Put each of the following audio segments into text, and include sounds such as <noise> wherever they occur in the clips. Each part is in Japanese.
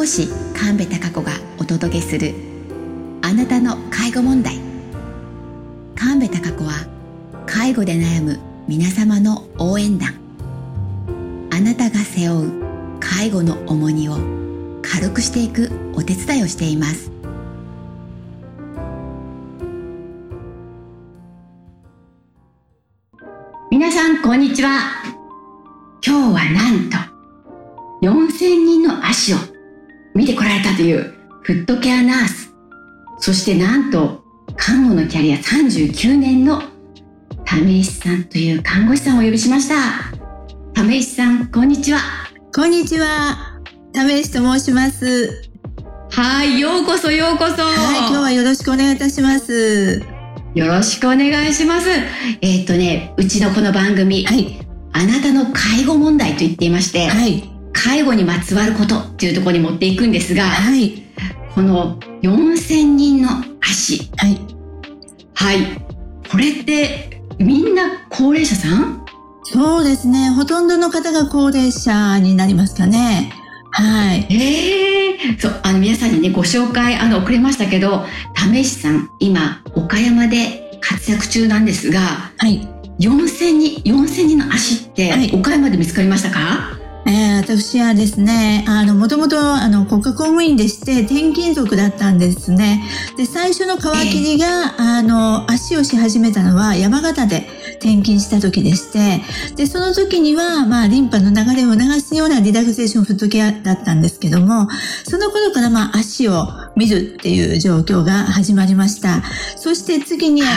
護士神戸孝子がお届けするあなたの介護問題。神戸孝子は介護で悩む皆様の応援団。あなたが背負う介護の重荷を軽くしていくお手伝いをしています。皆さんこんにちは。今日はなんと4000人の足を見てこられたという。フットケアナース。そしてなんと看護のキャリア39年の為石さんという看護師さんをお呼びしました。為石さんこんにちは。こんにちは。為石と申します。はいようこそようこそ。はい今日はよろしくお願いいたします。よろしくお願いします。えっ、とね、うちのこの番組、はい、あなたの介護問題と言っていまして、はい、介護にまつわることっていうところに持っていくんですが、はい、この4000人の足、はい、はい、これってみんな高齢者さん？そうですね。ほとんどの方が高齢者になりますかね。はい。ええー、そう、あの、皆さんにね、ご紹介、あの、遅れましたけど、為しさん、今、岡山で活躍中なんですが、はい。4000人、4000人の足って、岡山で見つかりましたか？えー、私はですね、あの、もともと、あの、国家公務員でして、転勤族だったんですね。で、最初の皮切りが、あの、足をし始めたのは山形で転勤した時でして、で、その時には、まあ、リンパの流れを流すようなリラクゼーションフットケアだったんですけども、その頃から、まあ、足を見るっていう状況が始まりました。そして次に、あの、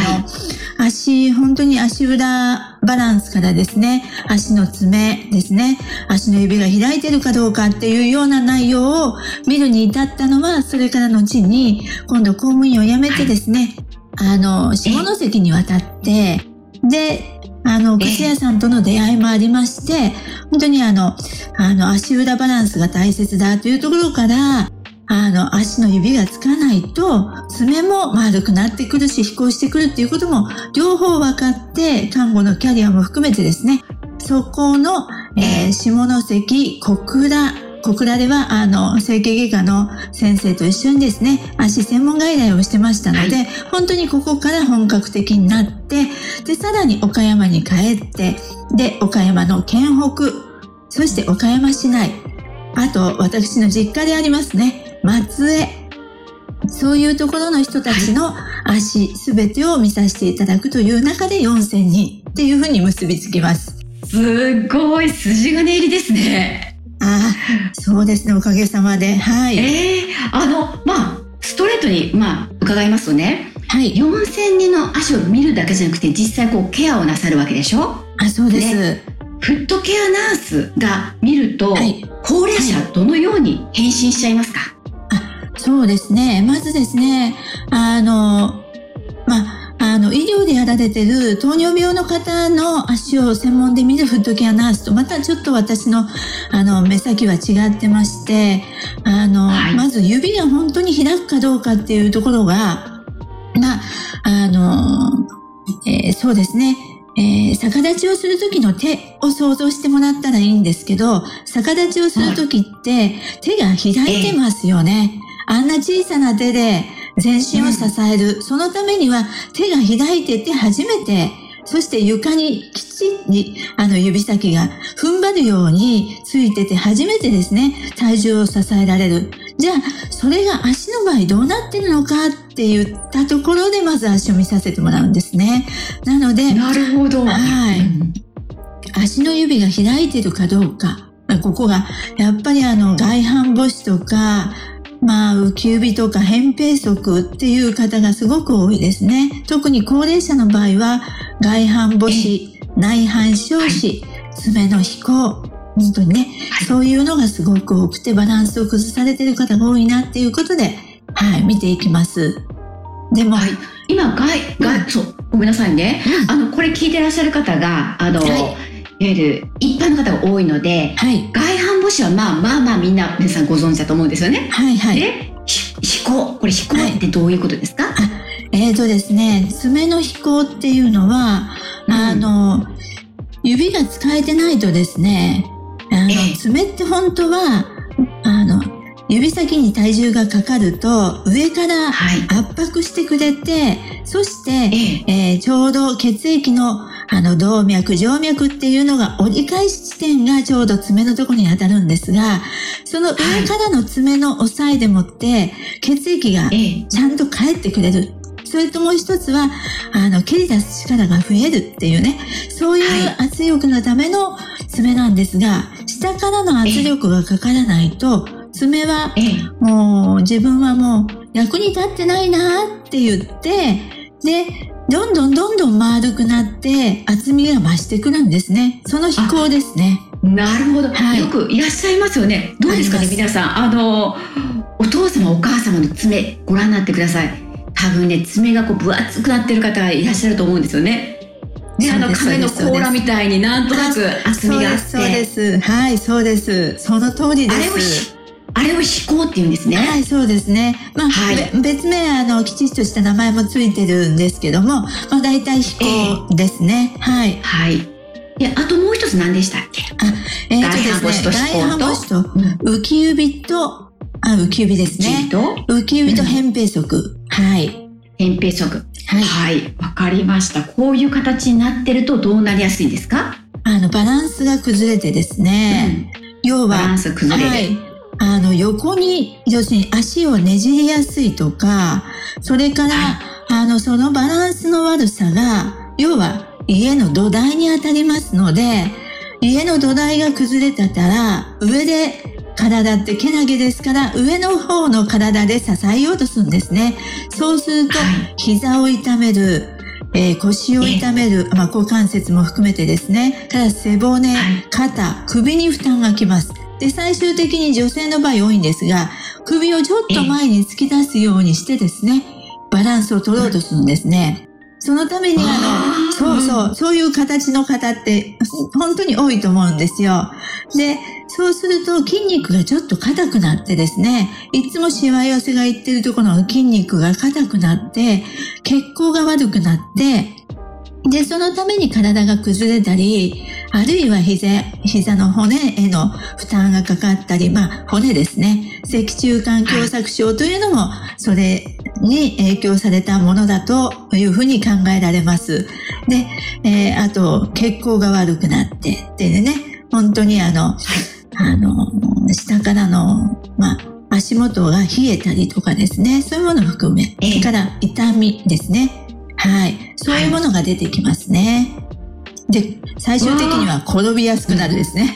はい、足、本当に足裏バランスからですね、足の爪ですね、足の指が開いてるかどうかっていうような内容を見るに至ったのは、それから後に、今度公務員を辞めてですね、あの、下関に渡って、で、あの、靴屋さんとの出会いもありまして、本当にあの、あの、足裏バランスが大切だというところから、あの、足の指がつかないと、爪も丸くなってくるし、飛行してくるっていうことも、両方分かって、看護のキャリアも含めてですね、そこの、えー、下関小倉小倉では、あの、整形外科の先生と一緒にですね、足専門外来をしてましたので、はい、本当にここから本格的になって、で、さらに岡山に帰って、で、岡山の県北、そして岡山市内、あと、私の実家でありますね、松江、そういうところの人たちの足すべてを見させていただくという中で4000人っていうふうに結びつきます。すごい筋金入りですね。ああ、そうですね、おかげさまで。はい。ええー、あの、まあ、ストレートに、まあ、伺いますとね、はい。4000人の足を見るだけじゃなくて、実際こう、ケアをなさるわけでしょ？あ、そうです。ね、フットケアナースが見ると、はい、高齢者どのように変身しちゃいますか、はい、あ、そうですね。まずですね、あの、まあ、あの、医療でやられてる糖尿病の方の足を専門で見るフットケアナースと、またちょっと私の、あの、目先は違ってまして、あの、はい、まず指が本当に開くかどうかっていうところが、まあ、あの、えー、そうですね。えー、逆立ちをするときの手を想像してもらったらいいんですけど、逆立ちをするときって手が開いてますよね。あんな小さな手で全身を支える。そのためには手が開いてて初めて、そして床にきちり、あの指先が踏ん張るようについてて初めてですね、体重を支えられる。じゃあ、それが足の場合どうなってるのかって言ったところでまず足を見させてもらうんですね。なので、なるほど。はい。足の指が開いてるかどうか。ここが、やっぱりあの外反母趾とか、まあ、浮き指とか扁平足っていう方がすごく多いですね。特に高齢者の場合は、外反母趾、内反小趾、爪の飛行、本当にね、はい、そういうのがすごく多くてバランスを崩されてる方が多いなっていうことで、はい、見ていきます。でも、はい、今、外、外、そう、ごめんなさいね。うん、あの、これ聞いてらっしゃる方が、あの、はい、いわゆる一般の方が多いので、はい、外反はまあまあまあみんな皆さんご存知だと思うんですよね。はいはい。で、飛行？これ飛行ってどういうことですか、はい、えーとですね、爪の飛行っていうのは、うん、あの、指が使えてないとですね、あの、えー、爪って本当は、あの、指先に体重がかかると上からはい。圧迫してくれて、そして、ええ。えーちょうど血液のあの動脈、静脈っていうのが折り返し地点がちょうど爪のところに当たるんですが、その上からの爪の押さえでもって血液がええ。ちゃんと返ってくれる。それともう一つは、あの、蹴り出す力が増えるっていうね、そういうは圧力のための爪なんですが、下からの圧力がかからないと、爪はええ。もう自分はもう役に立ってないなって言って、で、どんどんどんどん丸くなって厚みが増してくるんですね。その飛行ですね。なるほど、はいよくいらっしゃいますよね。どうですかね、皆さん。あの、お父様、お母様の爪、ご覧になってください。多分ね、爪がこう分厚くなってる方いらっしゃると思うんですよね。で、あの、亀の甲羅みたいになんとなく厚みがあって。そうです、そうです。はい、そうです。その通りであれをひす。、あれを飛行って言うんですね。はい、そうですね。まあ、はいべ別名、あの、きちっとした名前もついてるんですけども、まあ、大体飛行ですね。はい。はい。で、あともう一つ何でしたっけ？えーとですね、外反母趾と。浮き指と、あ、浮き指ですね。と、浮き指と扁平足。はい。扁平足。はい。はい。わかりました。こういう形になってるとどうなりやすいんですか、あの、バランスが崩れてですね、要うん、バラは、ンス崩れる。はい。あの、横に、要するに足をねじりやすいとか、それから、はあの、そのバランスの悪さが、要は、家の土台に当たりますので、家の土台が崩れてたら、上で、体ってけなげですから、上の方の体で支えようとするんですね。そうすると、はい。膝を痛める、えー腰を痛める、まあ、股関節も含めてですね、から背骨、はい。肩、首に負担がきます。で、最終的に女性の場合多いんですが、首をちょっと前に突き出すようにしてですね、バランスを取ろうとするんですね。そのためにあの、そうそう、そういう形の方って本当に多いと思うんですよ。で、そうすると筋肉がちょっと硬くなってですね、いつもしわ寄せがいってるところの筋肉が硬くなって、血行が悪くなって、で、そのために体が崩れたり、あるいは膝、膝の骨への負担がかかったり、まあ骨ですね。脊柱管狭窄症というのも、それに影響されたものだというふうに考えられます。で、えーあと、血行が悪くなってっていうね、本当にあの、あの、下からの、まあ、足元が冷えたりとかですね、そういうものを含め、えから痛みですね。はい。そういうものが出てきますね。で、最終的には転びやすくなるですね。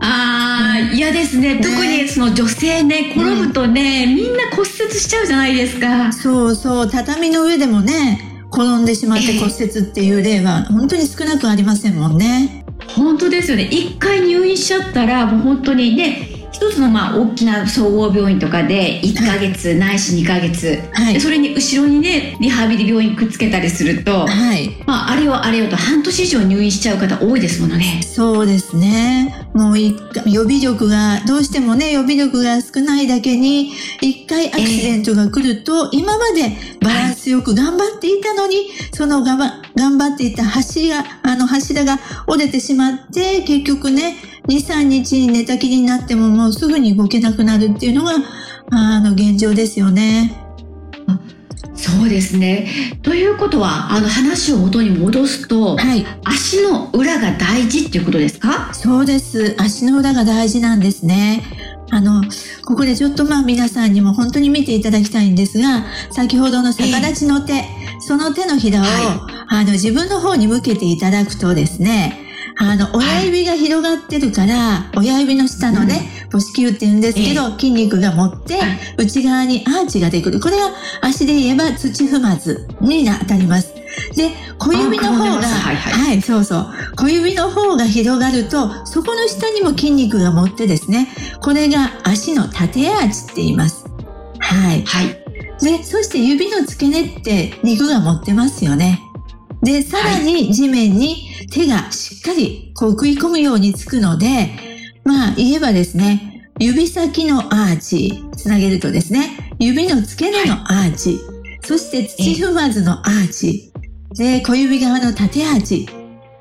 ああ、嫌ですね。ね特にその女性ね、転ぶとね、みんな骨折しちゃうじゃないですか。そうそう、畳の上でもね、転んでしまってええ骨折っていう例は本当に少なくありませんもんね。本当ですよね。一回入院しちゃったら、もう本当にね、一つのまあ大きな総合病院とかで1ヶ月ないし2ヶ月、はいで。それに後ろにねリハビリ病院くっつけたりすると、はい。まあ、あれよあれよと半年以上入院しちゃう方多いですものね。そうですね。もう一回、予備力が、どうしてもね、予備力が少ないだけに、一回アクシデントが来ると、今までバランスよく頑張っていたのに、そのがば頑張っていた柱、あの柱が折れてしまって、結局ね、2、3日寝たきりになってももうすぐに動けなくなるっていうのが、あの、現状ですよね。そうですね。ということはあの話を元に戻すとはい。足の裏が大事っていうことですか？そうです。足の裏が大事なんですね。あの、ここでちょっとまあ皆さんにも本当に見ていただきたいんですが、先ほどの逆立ちの手、その手のひらを、はあの自分の方に向けていただくとですね、あの、親指が広がってるから、親指の下のね、母子球って言うんですけど、筋肉が持って、はい内側にアーチができる。これが足で言えば土踏まずに当たります。で、小指の方が、はいはいはい、そうそう。小指の方が広がると、そこの下にも筋肉が持ってですね、これが足の縦アーチって言います。はい。はい。で、そして指の付け根って肉が持ってますよね。で、さらに地面に手がしっかりこう食い込むようにつくので、まあ言えばですね、指先のアーチ、つなげるとですね、指の付け根のアーチ、そして土踏まずのアーチ、で、小指側の縦アーチ。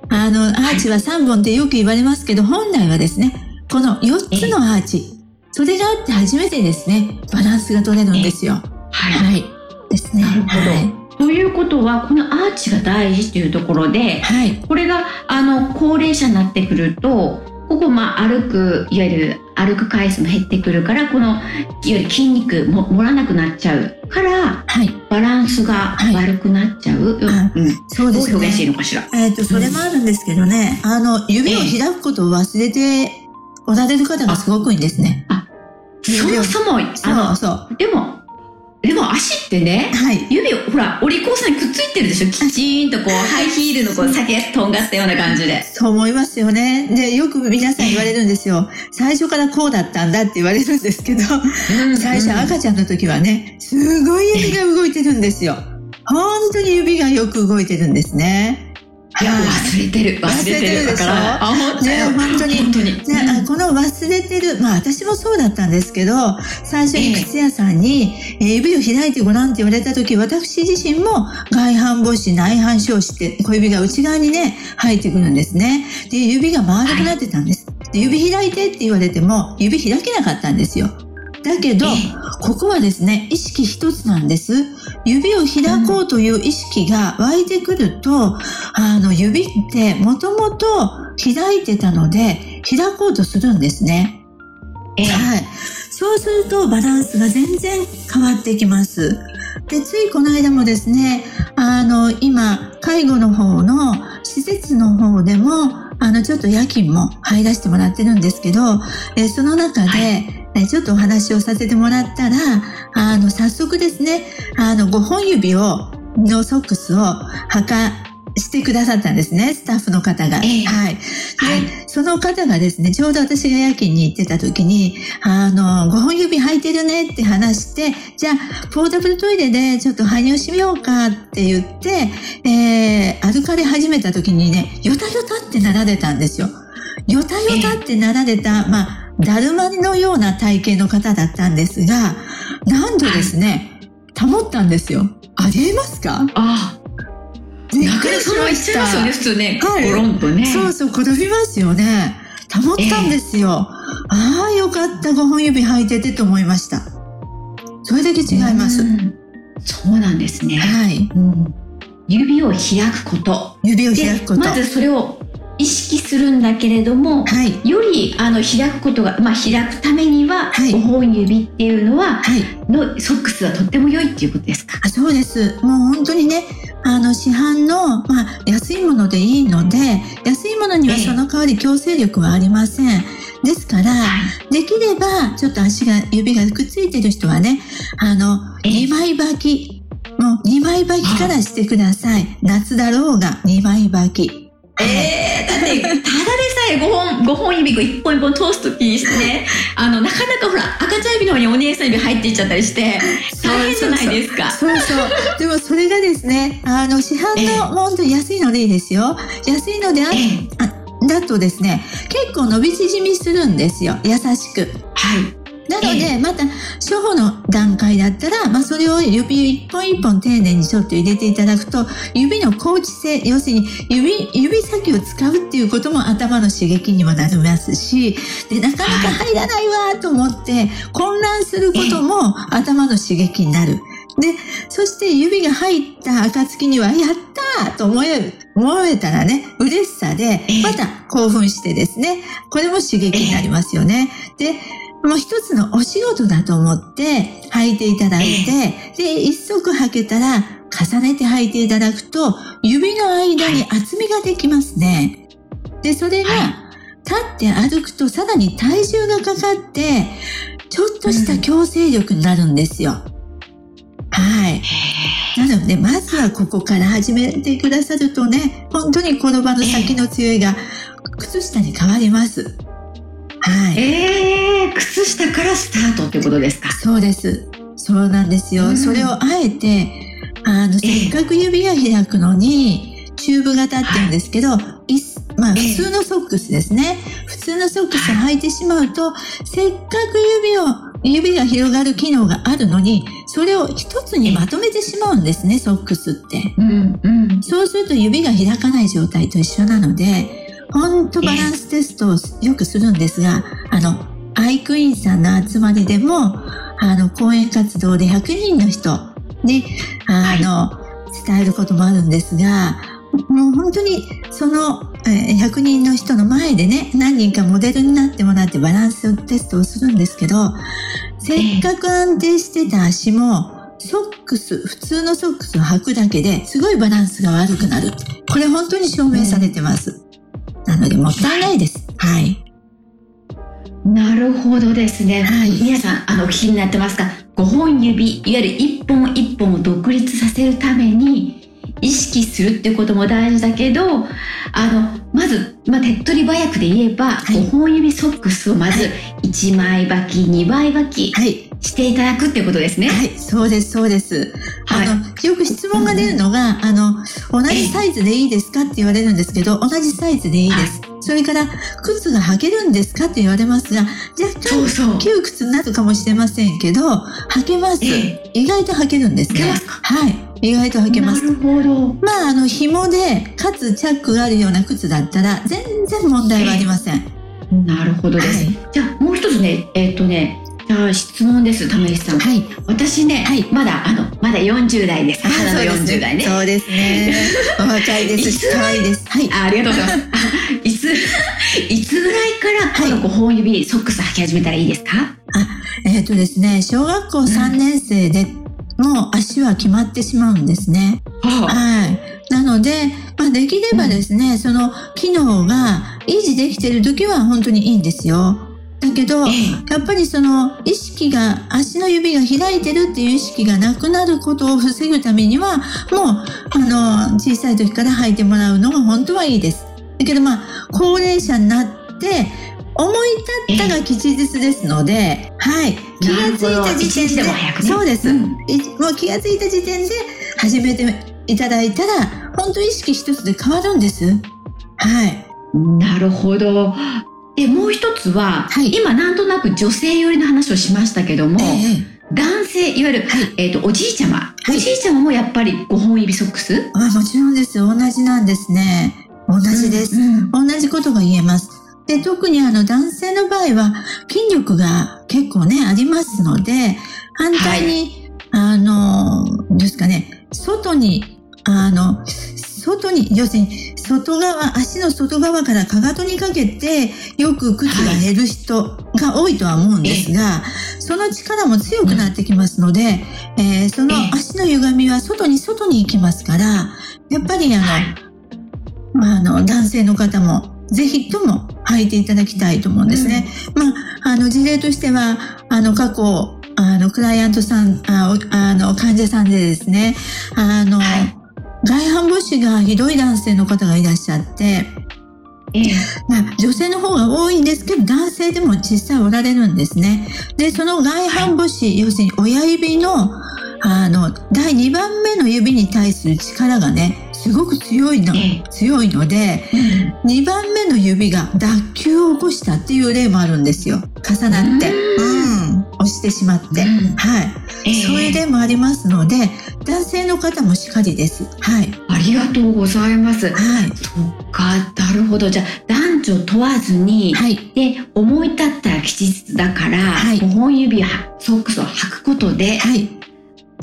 あの、アーチは3本ってよく言われますけど、本来はですね、この4つのアーチ。それがあって初めてですね、バランスが取れるんですよ。はい。はい。ですね。なるほどはい。ということはこのアーチが大事というところではい。これがあの高齢者になってくるとここまあ歩くいわゆる歩く回数も減ってくるからこのいわゆる筋肉も盛らなくなっちゃうからはい。バランスがはい悪くなっちゃう、あうん、そうですどう表現していいね。のかしら？えっ、と、それもあるんですけどね、あの、指を開くことを忘れておられる方がすごく多いんですね。そもそもそうあそう。のでもでも足ってねはい。指をほらお利口さんにくっついてるでしょ？きちんとこうハイヒールのこう先とんがったような感じで。そう思いますよね。で、よく皆さん言われるんですよ。最初からこうだったんだって言われるんですけど、最初赤ちゃんの時はね、すごい指が動いてるんですよ。本当に指がよく動いてるんですね。いやはい忘れてる忘れてるだからあ本当ね本当に本当に、ね、あこの忘れてる、まあ私もそうだったんですけど、最初に靴屋さんに、えー指を開いてごらんって言われた時、私自身も外反母趾、内反小趾って小指が内側にね、入ってくるんですね。で、指が丸くなってたんです。で指開いてって言われても、指開けなかったんですよ。だけど、えここはですね、意識一つなんです。指を開こうという意識が湧いてくると、あの、指ってもともと開いてたので、開こうとするんですね。ええはい。そうするとバランスが全然変わってきます。で、ついこの間もですね、あの、今、介護の方の施設の方でも、あの、ちょっと夜勤も入らせてもらってるんですけど、えその中で、はえちょっとお話をさせてもらったら、あの、早速ですね、あの、5本指を、のソックスを履かしてくださったんですね、スタッフの方が。ええはい。はいで、その方がですね、ちょうど私が夜勤に行ってた時に、あの、5本指履いてるねって話して、じゃあ、ポータブルトイレでちょっと排尿しようかって言って、えー、歩かれ始めた時にね、よたよたってなられたんですよ。よたよたってなられた、まあ、だるまのような体型の方だったんですが、なんとですね、保ったんですよ。ありえますか？あびっくりしまその言っちゃいますよね普通ね、はいゴロンとねそうそう、転びますよね。保ったんですよ。ああ、よかった。5本指履いててと思いました。それだけ違います。うんそうなんですね、はい。うん指を開くこと指をで開くこと。まずそれを意識するんだけれども、はい。よりあの開くことが、まあ、開くためには、はい5本指っていうのははい。のソックスはとっても良いっていうことですか？あそうです。もう本当にね、あの、市販の、まあ、安いものでいいので、安いものにはええその代わり強制力はありません。ですから、はいできれば、ちょっと足が、指がくっついてる人はね、あの、ええ2枚履き、もう2枚履きからしてください。夏だろうが2枚履き。えー、だってただでさえ5本 ,5 本指を1本1本通す時にしてね <laughs> あのなかなかほら赤ちゃん指の方にお姉さん指入っていっちゃったりして大変じゃないですか。そうそう。でもそれがですね、あの、市販ええの、本当に安いのでいいですよ。安いのであええだとですね、結構伸び縮みするんですよ。優しく。はいなので、えまた、初歩の段階だったら、まあ、それを指一本一本丁寧にちょっと入れていただくと、指の高知性、要するに指、指先を使うっていうことも頭の刺激にもなりますし、で、なかなか入らないわと思って、混乱することも頭の刺激になる。で、そして指が入った暁には、やったーと思える、思えたらね、嬉しさでええ、また興奮してですね、これも刺激になりますよね。で、もう一つのお仕事だと思って履いていただいて、で、一足履けたら重ねて履いていただくと、指の間に厚みができますね。で、それがは立って歩くとさらに体重がかかって、ちょっとした強制力になるんですよ。はい。なので、まずはここから始めてくださるとね、本当にこの場の先の強いが靴下に変わります。はい。えー、靴下からスタートってことですか？そうです。そうなんですよ。うんそれをあえて、あの、せっかく指が開くのに、チューブ型って言うんですけど、いっまあ、ええ普通のソックスですね。普通のソックスを履いてしまうと、せっかく指を、指が広がる機能があるのに、それを一つにまとめてしまうんですね、ソックスって。うんうんそうすると指が開かない状態と一緒なので、ほんとバランステストをよくするんですが、あの、アイクイーンさんの集まりでも、あの、講演活動で100人の人に、あの、伝えることもあるんですが、もう本当にそのえー100人の人の前でね、何人かモデルになってもらってバランステストをするんですけど、せっかく安定してた足も、ソックス、普通のソックスを履くだけですごいバランスが悪くなる。これ本当に証明されてます。なのでもったいないです。はい。なるほどですね。はい皆さん、あの、お聞きになってますか ?5 本指、いわゆる1本1本を独立させるために、意識するってことも大事だけど、あの、まず、まあ、手っ取り早くで言えば、い5本指ソックスをまずは1枚履き、2枚履きはい。していただくってことですね。はい。そうです、そうです。はいあの、よく質問が出るのが、あの、同じサイズでいいですかって言われるんですけど、同じサイズでいいです。それから、靴が履けるんですかって言われますが、若干、そうそう。窮屈になるかもしれませんけど、履けます。え意外と履けるんですね履けますか？はい。意外と履けます。なるほど。まあ、あの、紐で、かつチャックがあるような靴だったら、全然問題はありません。なるほどです。はいじゃあ、もう一つね、えっ、とね、じゃあ質問です、玉石さん。はい。私ね、はいまだ、あの、まだ40代です。肌の40代ね。そうですね。お <laughs> 若いですし、可愛いです。はい。あありがとうございます。<laughs> あいつ、いつぐらいからこの5本指ソックス履き始めたらいいですか？えっ、とですね、小学校3年生で、もう足は決まってしまうんですね。ははい。なので、まあ、できればですね、その機能が維持できてる時は本当にいいんですよ。だけど、えやっぱりその意識が、足の指が開いてるっていう意識がなくなることを防ぐためには、もう、あの、小さい時から履いてもらうのが本当はいいです。だけどまあ、高齢者になって、思い立ったが吉日ですので、はい。気がついた時点で、でも早くね。そうです。んいもう気がついた時点で始めていただいたら、本当意識一つで変わるんです。はい。なるほど。で、もう一つは、はい今なんとなく女性寄りの話をしましたけども、ええ男性、いわゆる、はいえっ、と、おじいちゃま、いおじいちゃまもやっぱり5本指ソックス？あもちろんです。同じなんですね。同じです。うん同じことが言えます。で、特にあの男性の場合は筋力が結構ね、ありますので、反対に、あの、どうですかね、外に、あの、外に、要するに、外側、足の外側からかかとにかけて、よく靴が減る人が多いとは思うんですが、その力も強くなってきますので、えーそのええ。足の歪みは外に外に行きますから、やっぱりあの、あの、男性の方も、ぜひとも履いていただきたいと思うんですね。まあ、あの、事例としては、あの、過去、あの、クライアントさん、あおあの、患者さんでですね、あの、はい外反母趾がひどい男性の方がいらっしゃって、ええまあ、女性の方が多いんですけど、男性でも実際おられるんですね。で、その外反母趾、要するに親指の、あの、第2番目の指に対する力がね、すごく強いの、ええ強いので、うん2番目の指が脱臼を起こしたっていう例もあるんですよ。重なって。ううん。押してしまって。うんはい。ええそういう例もありますので、男性の方もしっかりです。はい。ありがとうございます。はい。そっか、なるほど。じゃあ、男女問わずに、はい。で、思い立ったら吉日だから、はい5本指はソックスを履くことで、はい。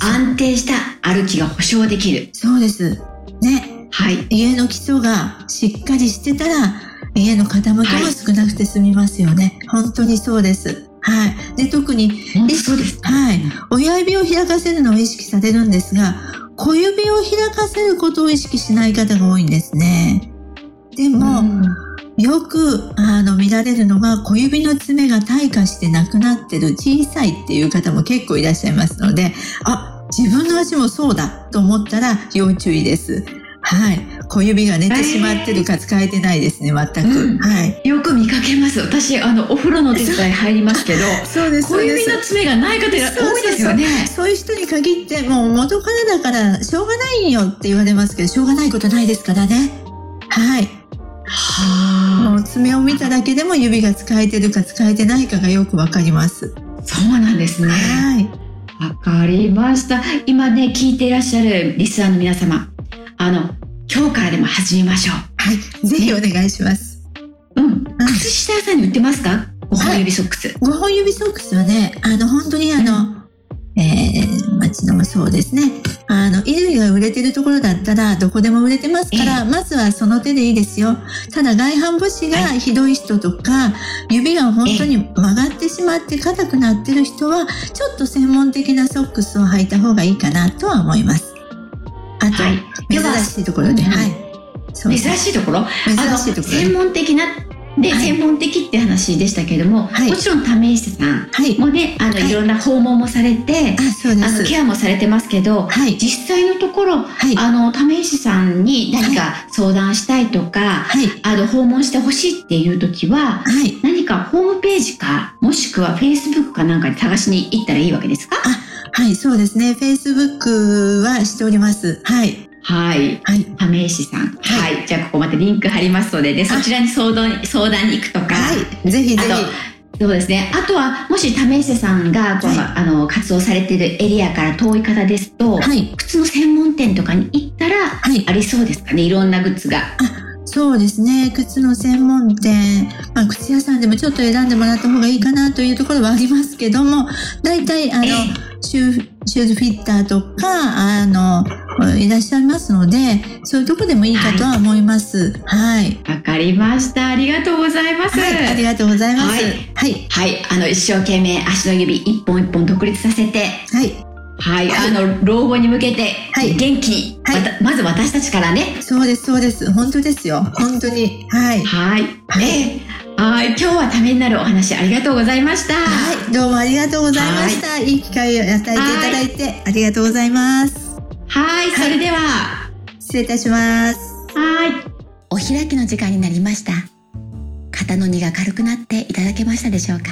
安定した歩きが保証できる。そうです。ね。はい。家の基礎がしっかりしてたら、家の傾きも少なくて済みますよね。本当にそうです。はい。で、特に、うです。はい。親指を開かせるのを意識されるんですが、小指を開かせることを意識しない方が多いんですね。でも、うんよくあの見られるのが小指の爪が退化してなくなってる小さいっていう方も結構いらっしゃいますので、あ、自分の足もそうだと思ったら要注意です。はい。小指が寝てしまってるか使えてないですね、全く。うんはい。よく見かけます。私、あの、お風呂の手伝い入りま <laughs> すけど、そうです、小指の爪がない方が多いですよね。そういう人に限って、もう元からだからしょうがないよって言われますけど、しょうがないことないですからね。はい。はもう爪を見ただけでも指が使えてるか使えてないかがよくわかります。あ、そうなんですね。はい。わかりました。今ね、聞いていらっしゃるリスナーの皆様、あの、今日からでも始めましょはい。ぜひお願いします。う。うん。靴下屋さんに売ってますか？5本指ソックス。5本指ソックスはね、あの、本当にあの、えー、町のもそうですね。あの、衣類が売れてるところだったら、どこでも売れてますから、まずはその手でいいですよ。ただ、外反母趾がひどい人とか、指が本当に曲がってしまって硬くなってる人は、ちょっと専門的なソックスを履いた方がいいかなとは思います。あと、はい珍しいところで、うんはい。そう珍しいところ？珍あのしいところね専門的なで、はい専門的って話でしたけれども、はいもちろん為下さんはい。もねあの、はいい、ろんな訪問もされてあ、のケアもされてますけどはい。実際のところはい。あの為下さんに何か相談したいとか、はい。あの訪問してほしいっていう時ははい。何かホームページかもしくはフェイスブックかなんかで探しに行ったらいいわけですか？はい、そうですね。Facebook はしております。はい。はいはい。為下さんははい、じゃあここまでリンク貼りますのででそちらに相談相談に行くとか、はい。ぜひぜひ。そうですね。あとは、もし為下さんがこう、はあの活動されているエリアから遠い方ですと、はい。靴の専門店とかに行ったらはい。ありそうですかね？いろんなグッズが。そうですね。靴の専門店、まあ、靴屋さんでもちょっと選んでもらった方がいいかなというところはありますけども、大体、あのえ、シューシューズフィッターとか、あの、いらっしゃいますので、そういうとこでもいいかとは思います。はい。わかりました。ありがとうございます。はい。ありがとうございます。はいはい。はい、あの一生懸命足の指一本一本独立させて、はい。はい、はいあの老後に向けてはい元気に、はいまたまず私たちからね。そうです、そうです。本当ですよ。本当に。はい。はい、はいええはい、今日はためになるお話ありがとうございました。はい、どうもありがとうございました。い、い機会を与えていただいてありがとうございます。はい、それでは、失礼いたします。はい。お開きの時間になりました。肩の荷が軽くなっていただけましたでしょうか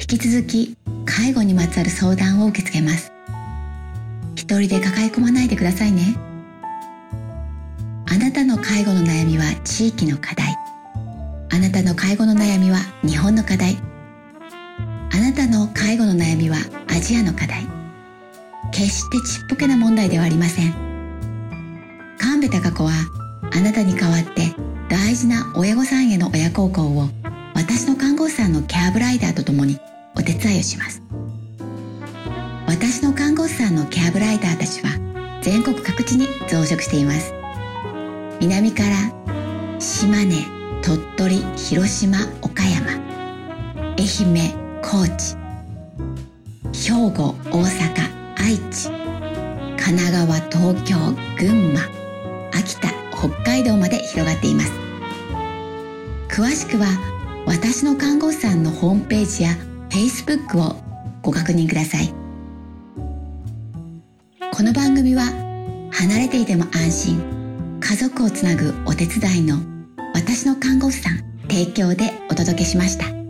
引き続き、介護にまつわる相談を受け付けます。一人で抱え込まないでくださいね。あなたの介護の悩みは地域の課題。あなたの介護の悩みは日本の課題。あなたの介護の悩みはアジアの課題。決してちっぽけな問題ではありません。神戸貴子はあなたに代わって大事な親御さんへの親孝行を私の看護師さんのケアブライダーと共にお手伝いをします。私の看護師さんのケアブライダーたちは全国各地に増殖しています。南から島根鳥取広島岡山。愛媛高知。兵庫大阪。愛知神奈川東京群馬秋田北海道まで広がっています詳しくは私の看護師さんのホームページや Facebook をご確認くださいこの番組は離れていても安心家族をつなぐお手伝いの私の看護師さん提供でお届けしました。